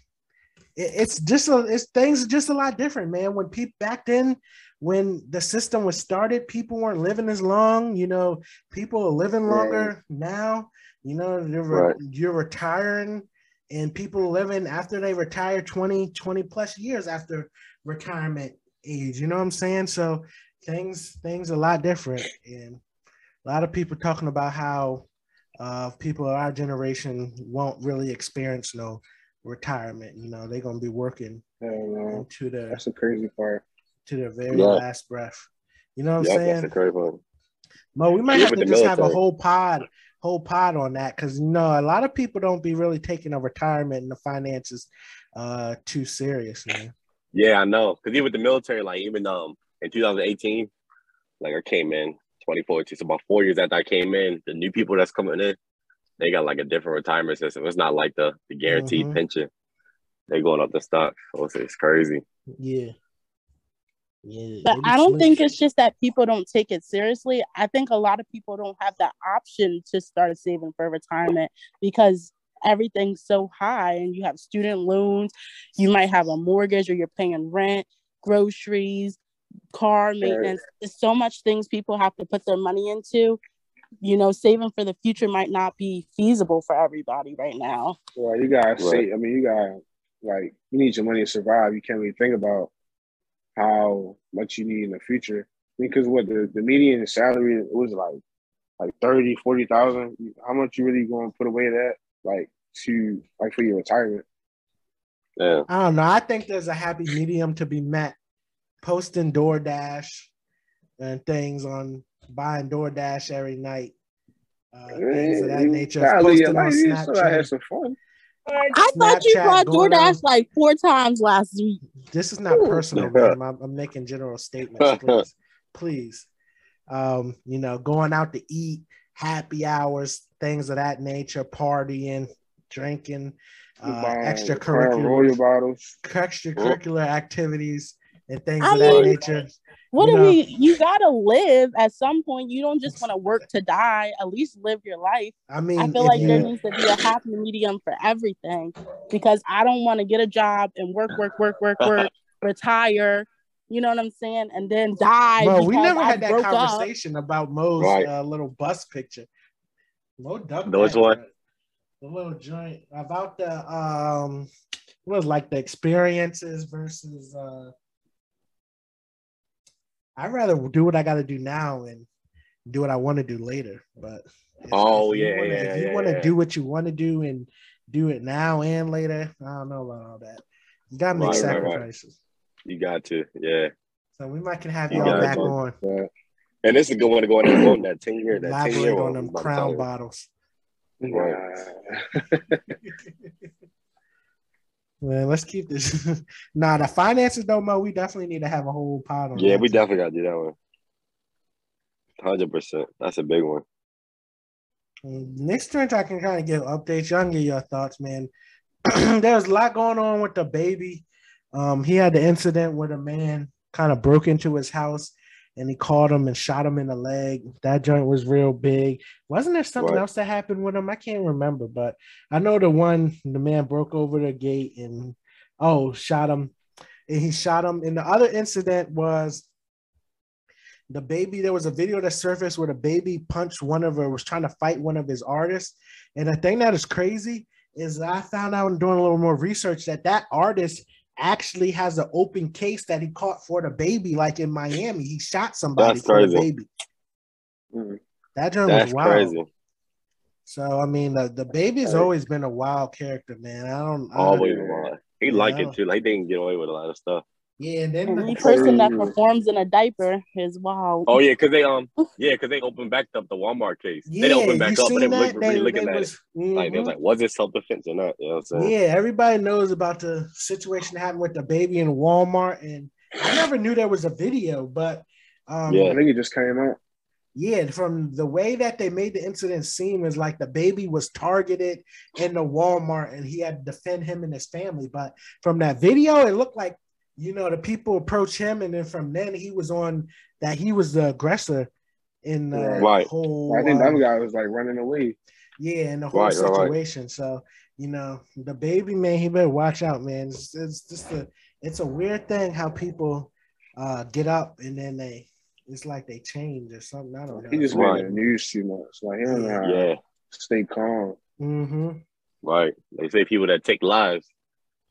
it, it's just a, it's things are just a lot different, man. When people back then, when the system was started, people weren't living as long. You know, people are living Right. longer now. You know, you're, re- Right. you're retiring, and people living after they retire 20, 20 plus years after retirement age. You know what I'm saying? So things things a lot different, and a lot of people talking about how uh, people of our generation won't really experience no retirement. You know, they're gonna be working Yeah, man. into the That's the crazy part. to their very Yeah. last breath. You know what I'm Yeah, that's saying? the crazy one. Mo, we might Yeah, have to the just have a whole pod, whole pod on that because you know a lot of people don't be really taking a retirement and the finances uh too serious, man. Yeah, I know. Because even with the military, like even um in 2018, like I came in 2014, so about four years after I came in, the new people that's coming in, they got like a different retirement system. It's not like the, the guaranteed Mhm. pension. They're going up the stock. So it's, it's crazy. Yeah. Yeah. But I don't think it's just that people don't take it seriously. I think a lot of people don't have the option to start saving for retirement because everything's so high and you have student loans, you might have a mortgage or you're paying rent, groceries, car maintenance. There's so much things people have to put their money into. You know, saving for the future might not be feasible for everybody right now. Well, you gotta Right. say, I mean, you gotta like you need your money to survive. You can't really think about how much you need in the future. Because what the, the median salary it was like like 30, 40,000. How much you really going to put away that like to like for your retirement? Yeah. I don't know. I think there's a happy medium to be met posting DoorDash and things on buying DoorDash every night. Uh, things of that nature. Posting on you still gotta have Snapchat. some fun. I thought you Snapchat brought DoorDash on. like four times last week. This is not Ooh. personal, man. I'm, I'm making general statements. Please, please. Um, you know, going out to eat, happy hours, things of that nature, partying, drinking, uh, extracurricular Royal bottles. extracurricular activities and things I of that mean- nature. What You do know. we? You gotta live at some point. You don't just want to work to die. At least live your life. I mean, I feel like you, there needs to be a happy medium for everything because I don't want to get a job and work, work, work, work, work, retire. You know what I'm saying? And then die. bro, we never I had that broke up. conversation about Mo's Right. uh, little bus picture. Mo ducked Which that one? The little joint about the um, what was like the experiences versus uh. I'd rather do what I got to do now and do what I want to do later. But if, Oh, if yeah, wanna, yeah, if you yeah, want to yeah. do what you want to do and do it now and later, I don't know about all that. You gotta make Right, right, right. You got to, yeah. So we might can have You y'all back on. Yeah. And this is a good one to go on that ten year, that ten Elaborate year on them crown bottles. Nah. Man, let's keep this. nah, the finances though, Mo. We definitely need to have a whole pod on. Yeah, we too. definitely got to do that one. Hundred percent. That's a big one. Mm, Next turn, I can kind of give updates. Y'all can get your thoughts, man. There's a lot going on with the baby. Um, he had the incident where the man kind of broke into his house and he caught him and shot him in the leg. That joint was real big. Wasn't there something Right. else that happened with him? I can't remember, but I know the one the man broke over the gate and oh shot him. And he shot him. And the other incident was the baby. There was a video that surfaced where the baby punched one of her, was trying to fight one of his artists. And the thing that is crazy is I found out in doing a little more research that that artist actually has an open case that he caught for the baby, like in Miami. He shot somebody That's for the baby. Mhm. That joint That's was wild. crazy. So I mean, the, the baby's always been a wild character, man. I don't I, Always wild. He Yeah, like it too. Like they can get away with a lot of stuff. Yeah, and then Any the, person that performs in a diaper is wild. Oh yeah, cause they um yeah, cause they opened back up the Walmart case. yeah, they opened you back up, but seen they that? look, They, really looking at was, it. Like they was Mhm. like, was it self defense or not? You know what I'm saying? Yeah, everybody knows about the situation that happened with the baby in Walmart, and I never knew there was a video, but um, Yeah. I think it just came out. yeah, from the way that they made the incident seem is like the baby was targeted in the Walmart, and he had to defend him and his family. But from that video, it looked like you know the people approach him, and then from then he was on that he was the aggressor in the Right. whole. I think the um, other guy was like running away. yeah, in the whole Right, right, right. situation. So you know, the baby man, he better watch out, man. It's, it's just a, it's a weird thing how people uh get up and then they, it's like they change or something. I don't know. He just Right. made the news too much. Like he don't know Yeah, stay calm. Mm-hmm. right. They say people that take lives.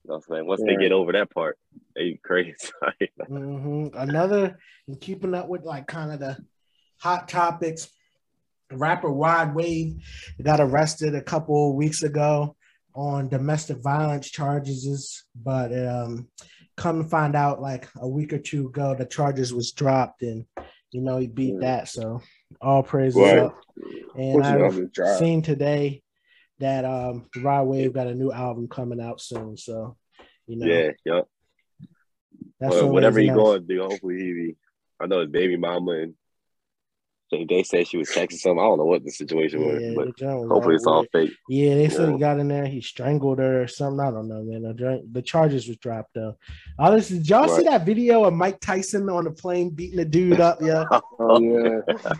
You know what I'm saying? Once they get over that part, they crazy. hmm Another, and keeping up with like kind of the hot topics. Rapper Rod Wave got arrested a couple weeks ago on domestic violence charges, but um, come to find out like a week or two ago, the charges was dropped, and you know he beat Mm. that. So all praises Right. up. And I've seen today that um, Rod Wave got a new album coming out soon. So you know, yeah, yeah. that's Well, whatever he nice. going to do, hopefully he be. I know his baby mama and they, they said she was texting something. I don't know what the situation Yeah, was, but was hopefully it's all weird. fake. Yeah, they said he got in there, he strangled her or something. I don't know, man. The, charges was dropped though. Oh, Honestly, did y'all see that video of Mike Tyson on the plane beating the dude up? Yeah, Oh yeah.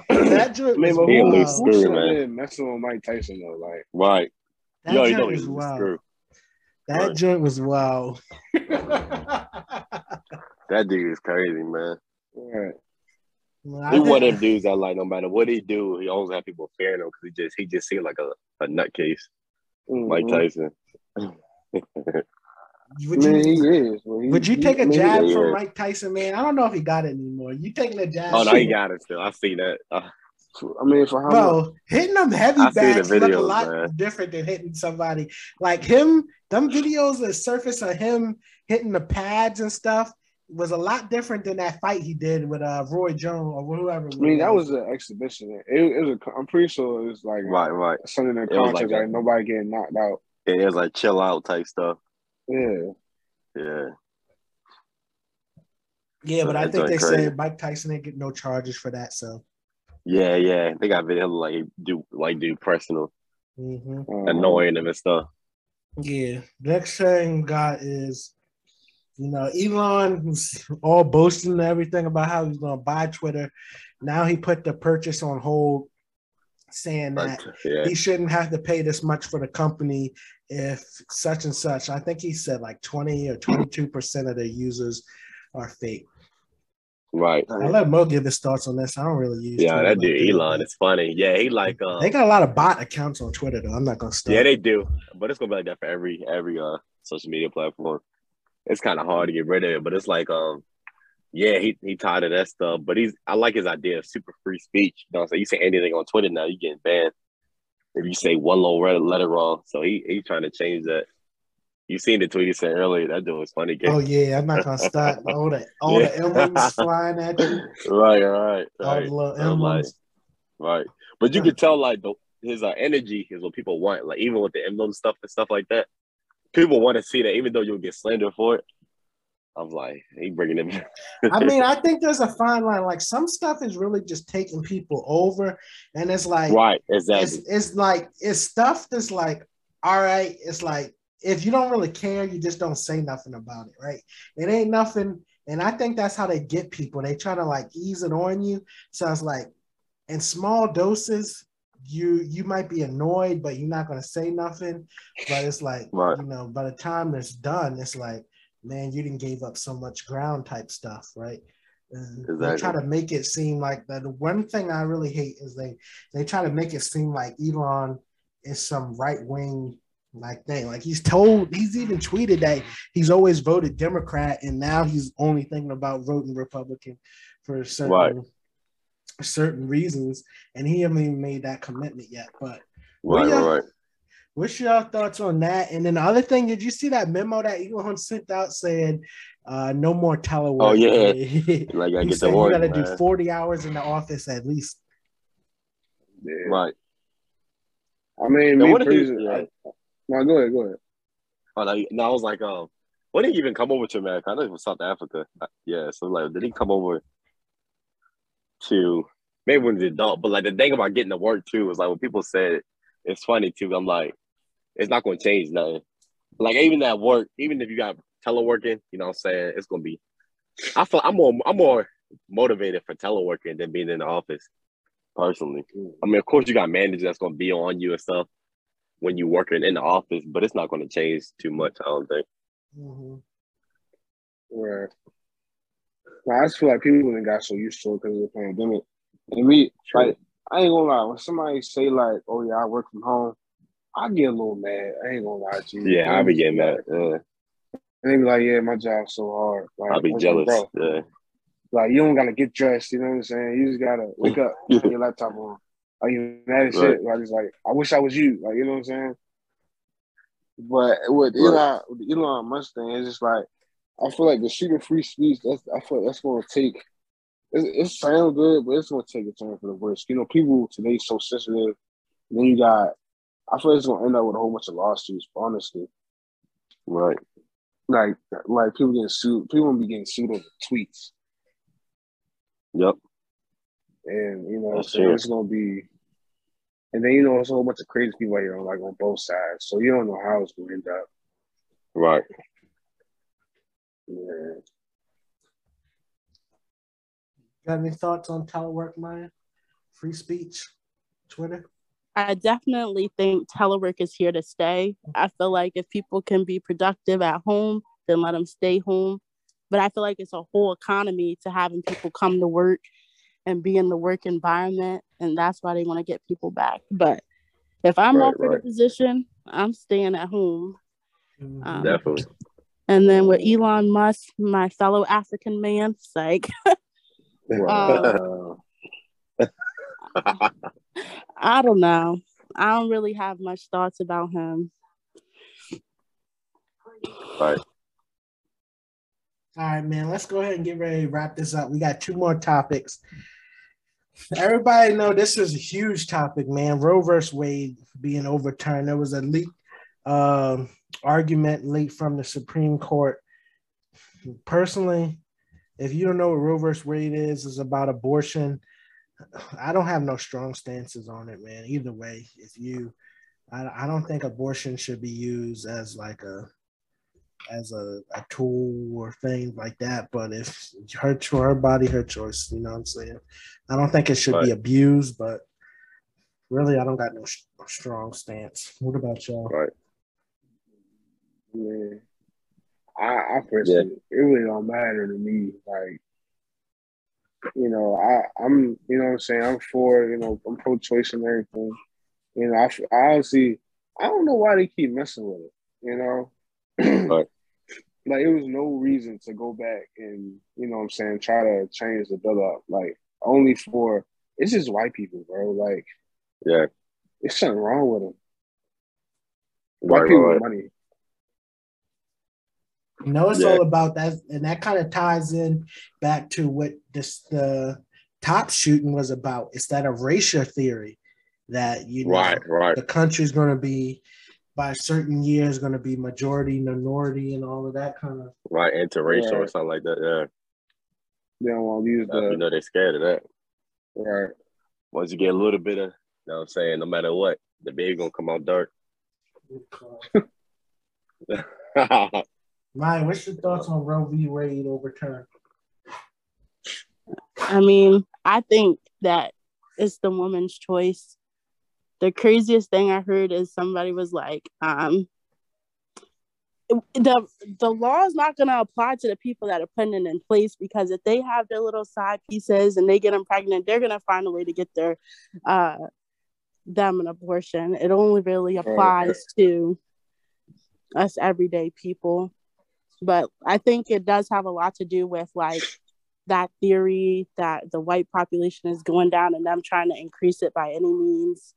that joint I was but who, loose wild. who screw, man. messing with Mike Tyson though? Like, Right. That Yo, you joint know was he's wild. screw. That Right. joint was wild. That dude is crazy, man. right. I He one of them dudes that like no matter what he do, he always have people fearing him because he just he just seemed like a, a nutcase, Mike Mhm. Tyson. Would I mean, you, he is. but he- would you he- take a mean, jab yeah. from Mike Tyson, man? I don't know if he got it anymore. You taking a jab? oh no, he got it still. I see that. Uh, I mean, for how much? Hitting them heavy I see the bags look a lot man. different than hitting somebody like him. Them videos that surface of him hitting the pads and stuff. Was a lot different than that fight he did with uh Roy Jones or whoever. I mean, that was an exhibition. It, it was. A, I'm pretty sure it was like right, right. Something in contract, like, like nobody getting knocked out. It was like chill out type stuff. Yeah. Yeah. Yeah, but I think they crazy. said Mike Tyson didn't get no charges for that. So. Yeah, yeah, they got video like do like do personal, mm-hmm. annoying them and stuff. Yeah. Next thing got is, you know, Elon was all boasting and everything about how he's going to buy Twitter. Now he put the purchase on hold, saying that yeah. he shouldn't have to pay this much for the company if such and such. I think he said like 20 or 22% of the users are fake. Right. I'll let Mo give his thoughts on this. I don't really use. Yeah, Twitter that dude Elon It's funny. Yeah, he like. Um, they got a lot of bot accounts on Twitter though. I'm not gonna stop. Yeah, they do, but it's gonna be like that for every every uh social media platform. It's kind of hard to get rid of it, but it's like um, yeah, he he tired of that stuff. But he's I like his idea of super free speech. You know, so you say anything on Twitter now, you getting banned if you say one little letter wrong. So he he trying to change that. You seen the tweet he said earlier? That dude was funny. Oh yeah, I'm not gonna stop. All the all yeah. the emblems flying at you. Right, right, right. All the little emblems. Like, right, but you could tell like the his uh, energy is what people want. Like even with the emblem stuff and stuff like that, people want to see that. Even though you'll get slandered for it, I'm like, he bringing it. I mean, I think there's a fine line. Like some stuff is really just taking people over, and it's like, right, exactly. It's, it's like it's stuff that's like, all right, it's like if you don't really care, you just don't say nothing about it, right? It ain't nothing. And I think that's how they get people. They try to like ease it on you. So it's like in small doses, you you might be annoyed, but you're not gonna say nothing. But it's like right. you know, by the time it's done, it's like, man, you didn't give up so much ground type stuff, right? Exactly. They try to make it seem like that. The one thing I really hate is they they try to make it seem like Elon is some right wing like thing. Like he's told, he's even tweeted that he's always voted Democrat, and now he's only thinking about voting Republican for certain right. Certain reasons, and he hasn't even made that commitment yet. But right, right. What's your thoughts on that? And then the other thing, did you see that memo that Elon sent out saying uh, no more telework? Oh yeah, like I get the You got to do forty hours in the office at least. Yeah. Right. I mean, me personally, no, go ahead, go ahead. Oh, no, no, I was like, um, when did he even come over to America? I know it was South Africa. Uh, yeah, so like, did he come over to maybe when he's adult? But like the thing about getting to work too is like when people said it, it's funny too. I'm like, it's not going to change nothing. Like even that work, even if you got teleworking, you know what I'm saying, it's going to be. I feel I'm more I'm more motivated for teleworking than being in the office. Personally, I mean, of course, you got managers that's going to be on you and stuff when you're working in the office, but it's not going to change too much. I don't think. Mm-hmm. Right. Well, I just feel like people didn't got so used to it because of the pandemic. And me, like, I ain't gonna lie. When somebody say like, "Oh yeah, I work from home," I get a little mad. I ain't gonna lie to you. Yeah, I be getting mad. Yeah. And they be like, "Yeah, my job's so hard." Like, I'll be jealous. Like, yeah. Like you don't gotta get dressed. You know what I'm saying? You just gotta wake up, your laptop on. Are you mad as right. shit? Like it's like I wish I was you. Like you know what I'm saying? But with right. Elon, with Elon Musk thing, it's just like I feel like the super free speech. That's I feel like that's going to take. It, it sounds good, but it's going to take a turn for the worse. You know, people today so sensitive. then you got. I feel like it's going to end up with a whole bunch of lawsuits. Honestly, right? Like, like people getting sued. People gonna be getting sued over tweets. Yep. And you know, so it's gonna be and then you know, there's a whole bunch of crazy people out here on like on both sides. So you don't know how it's gonna end up. Right. Yeah. Got any thoughts on telework, Maya? Free speech, Twitter? I definitely think telework is here to stay. I feel like if people can be productive at home, then let them stay home. But I feel like it's a whole economy to having people come to work and be in the work environment and that's why they want to get people back but if i'm right, offered right. a position i'm staying at home mm-hmm. um, definitely and then with elon musk my fellow african man like um, i don't know i don't really have much thoughts about him right All right, man. Let's go ahead and get ready to wrap this up. We got two more topics. Everybody know this is a huge topic, man. Roe versus Wade being overturned. There was a leak um, argument leaked from the Supreme Court. Personally, if you don't know what Roe versus Wade is, is about abortion. I don't have no strong stances on it, man. Either way, if you, I, I don't think abortion should be used as like a as a, a tool or things like that. But if her her body, her choice, you know what I'm saying. I don't think it should right. be abused, but really, I don't got no strong stance. What about y'all? Right. Yeah. I, I personally, yeah. it really don't matter to me. Like, you know, I, I'm, you know what I'm saying? I'm for, you know, I'm pro choice and everything. You know, I, I honestly, I don't know why they keep messing with it, you know? right. Like, it was no reason to go back and, you know what I'm saying, try to change the bill up. Like, only for, it's just white people, bro. Like, yeah. There's something wrong with them. White right, people right. money. You know, it's yeah. all about that, and that kind of ties in back to what this the top shooting was about. It's that erasure theory that you know right, right. the country's going to be by certain years going to be majority minority and all of that kind of right interracial yeah. or something like that. Yeah, they don't want to use the. You know, they're scared of that. Right. Once you get a little bit of, you know, what I'm saying, no matter what, the baby gonna come out dark. Maya, what's your thoughts on Roe v. Wade overturned? I mean, I think that it's the woman's choice. The craziest thing I heard is somebody was like, um, the the law is not going to apply to the people that are putting it in place because if they have their little side pieces and they get them pregnant, they're going to find a way to get their uh them an abortion. It only really applies to us everyday people. But I think it does have a lot to do with like that theory that the white population is going down and them trying to increase it by any means.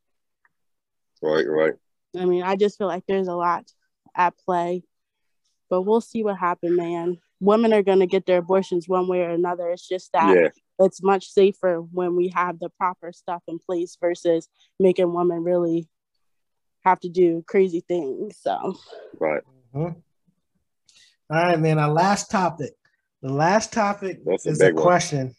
Right, right. I mean, I just feel like there's a lot at play, but we'll see what happens, man. Women are going to get their abortions one way or another. It's just that yeah. it's much safer when we have the proper stuff in place versus making women really have to do crazy things. So, right. Mm-hmm. All right, man. Our last topic. The last topic That's is a, a question.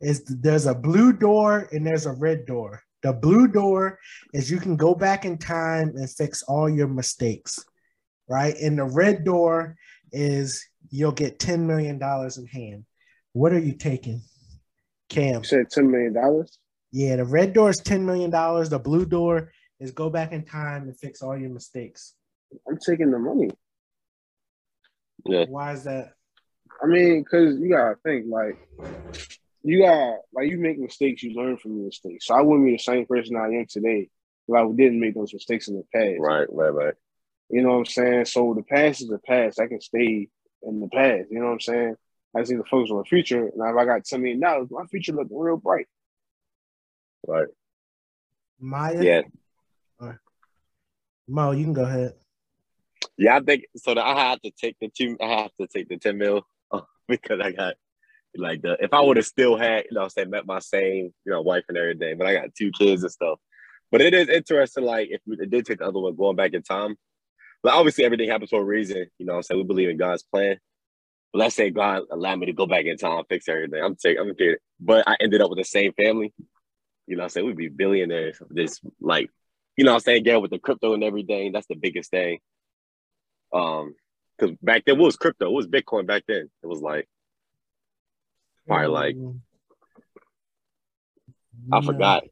Is there's a blue door and there's a red door. The blue door is you can go back in time and fix all your mistakes, right? And the red door is you'll get $10 million in hand. What are you taking, Cam? You said $10 million? Yeah, the red door is $10 million. The blue door is go back in time and fix all your mistakes. I'm taking the money. Yeah. Why is that? I mean, because you gotta think like you got like you make mistakes, you learn from your mistakes. So I wouldn't be the same person I am today if I didn't make those mistakes in the past. Right, right, right. You know what I'm saying? So the past is the past. I can stay in the past. You know what I'm saying? I just need to focus on the future. Now, if I got ten million dollars, my future looking real bright. Right. Maya. Yeah. All right. Mo, you can go ahead. Yeah, I think so. That I have to take the two. I have to take the ten mil um, because I got like the. If I would have still had, you know, say met my same, you know, wife and everything, but I got two kids and stuff. But it is interesting. Like if it did take the other one, going back in time. But obviously, everything happens for a reason. You know, I'm saying we believe in God's plan. But let's say God allowed me to go back in time, fix everything. I'm taking, I'm kidding. But I ended up with the same family. You know, I'm saying we'd be billionaires. This like, you know, I'm saying, yeah, with the crypto and everything, that's the biggest thing. Um, because back then, what was crypto? It was Bitcoin back then? It was like probably like mm. I forgot.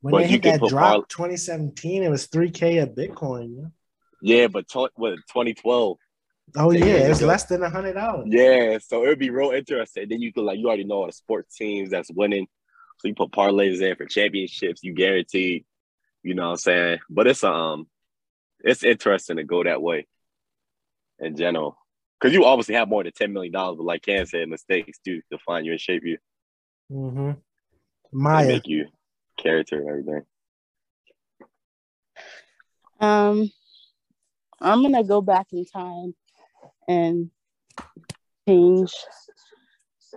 When but they hit that drop, 2017, it was 3K of Bitcoin. Yeah, but t- what 2012. Oh yeah, it's less than a hundred dollars. Yeah, so it would be real interesting. Then you could like you already know all the sports teams that's winning, so you put parlays in for championships. You guaranteed, you know what I'm saying. But it's um, it's interesting to go that way in general. Because you obviously have more than ten million dollars, but like Ken said, mistakes do define you and shape you. Mm-hmm. Maya make you character and everything. Um, I'm gonna go back in time and change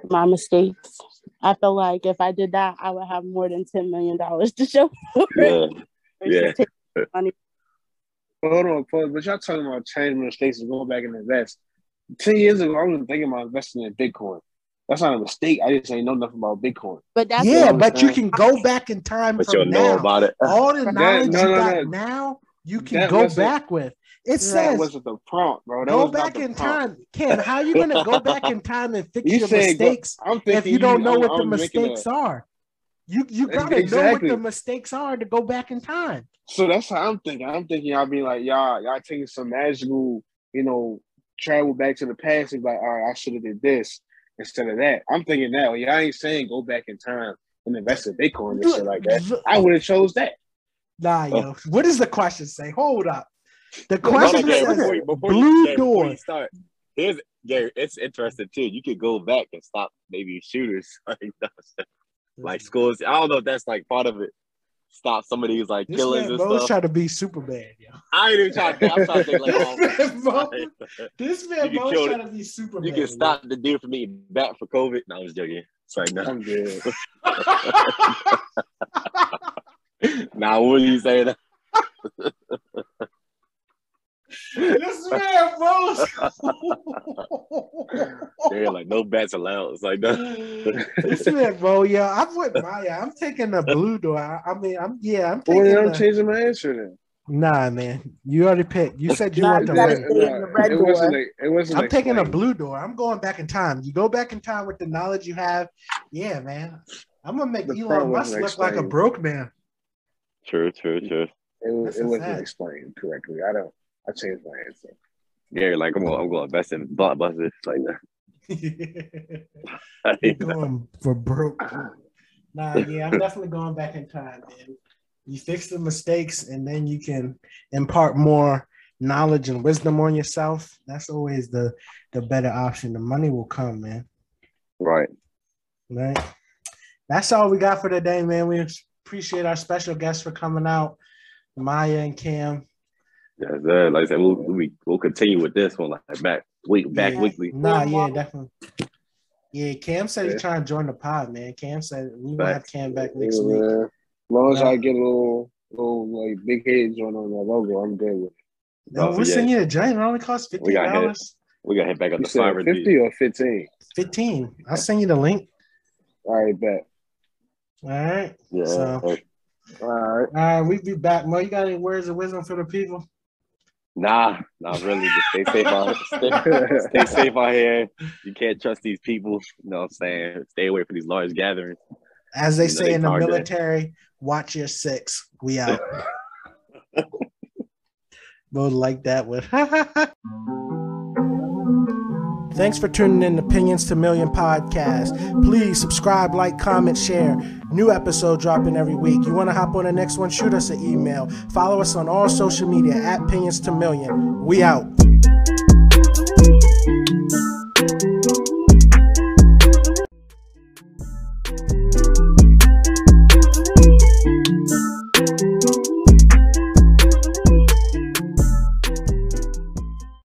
my mistakes. I feel like if I did that, I would have more than ten million dollars to show for Yeah. it. Yeah. Money. Hold on, pause. But y'all talking about changing mistakes and going back and invest. Ten years ago, I wasn't thinking about investing in Bitcoin. That's not a mistake. I just ain't know nothing about Bitcoin. But that's yeah, what I'm but you can go back in time But you'll know about it. All the knowledge no, you no, got no. now, you can go wasn't- back with. It That says wasn't the prompt, bro. That go was not back in prompt. time. Ken, how you gonna go back in time and fix You your said go- mistakes I'm if you don't know I'm- what the I'm making mistakes a- are? You you gotta know what the mistakes are to go back in time. So that's how I'm thinking. I'm thinking y'all be like, y'all, y'all taking some magical, you know, travel back to the past and be like, all right, I should have did this instead of that. I'm thinking that. Well, y'all ain't saying go back in time and invest in Bitcoin and shit like that. I would have chose that. Nah, yo. What does the question say? Hold up. The question Gary, says before, you, before, blue you, before door. you start, here's Gary. It's interesting too. You could go back and stop maybe shooters like mm. like schools. I don't know if that's like part of it. Stop some of these like This killers man stuff. trying to be Superman, yo. I ain't even trying to. I'm trying to think like, oh, This man Bo, this man You can Bo's trying to be Superman. you can stop the dude from being back for COVID. No, I was joking. It's like, no. I'm good. Now, what do you say? That? This man Bo's. They're like, no bats allowed. It's like, no. this man, bro, yeah, I'm with Maya. I'm taking the blue door. I, I mean, I'm yeah, I'm taking then I'm the, changing my answer then. Nah, man, you already picked. You said you Nah, want the gotta red. the red it door. wasn't. Like, it wasn't. I'm taking a blue door. I'm going back in time. You go back in time with the knowledge you have. Yeah, man. I'm gonna make The Elon Musk wasn't look like a broke man. True, true, true. It, it wasn't fact. explained correctly. I don't. I changed my answer. Gary, like, I'm going, I'm going to invest in blockbusters. It's Like, You're no. going for broke. Nah, yeah, I'm definitely going back in time, man. You fix the mistakes and then you can impart more knowledge and wisdom on yourself. That's always the the better option. The money will come, man. right. Right. That's all we got for today, man. We appreciate our special guests for coming out, Maya and Cam. Yeah, sir. Like I said, we'll, we, we'll continue with this one, like back week, back Yeah. weekly. Nah, Yeah, yeah, definitely. Yeah, Cam said Yeah. he's trying to join the pod, man. Cam said we will have Cam back next Yeah, week. man. As long as Yeah. I get a little, little like big head joint on my logo, I'm good with it. No, Oh, we'll yeah. send you a joint. It only costs We fifteen got hit. dollars. We got to hit back up You the said five fifty or fifteen? Fifteen. I'll send you the link. All right, bet. All right. Yeah. So- All right. All right. We'll be back. Mo, you got any words of wisdom for the people? Nah, not really. Just stay safe out. Stay, stay safe out here. You can't trust these people. You know what I'm saying? Stay away from these large gatherings. As they You know, say they in the military, watch your six. We out. Mo like that one. Thanks for tuning in to Opinions to Million podcast. Please subscribe, like, comment, share. New episode dropping every week. You want to hop on the next one? Shoot us an email. Follow us on all social media at Opinions to Million. We out.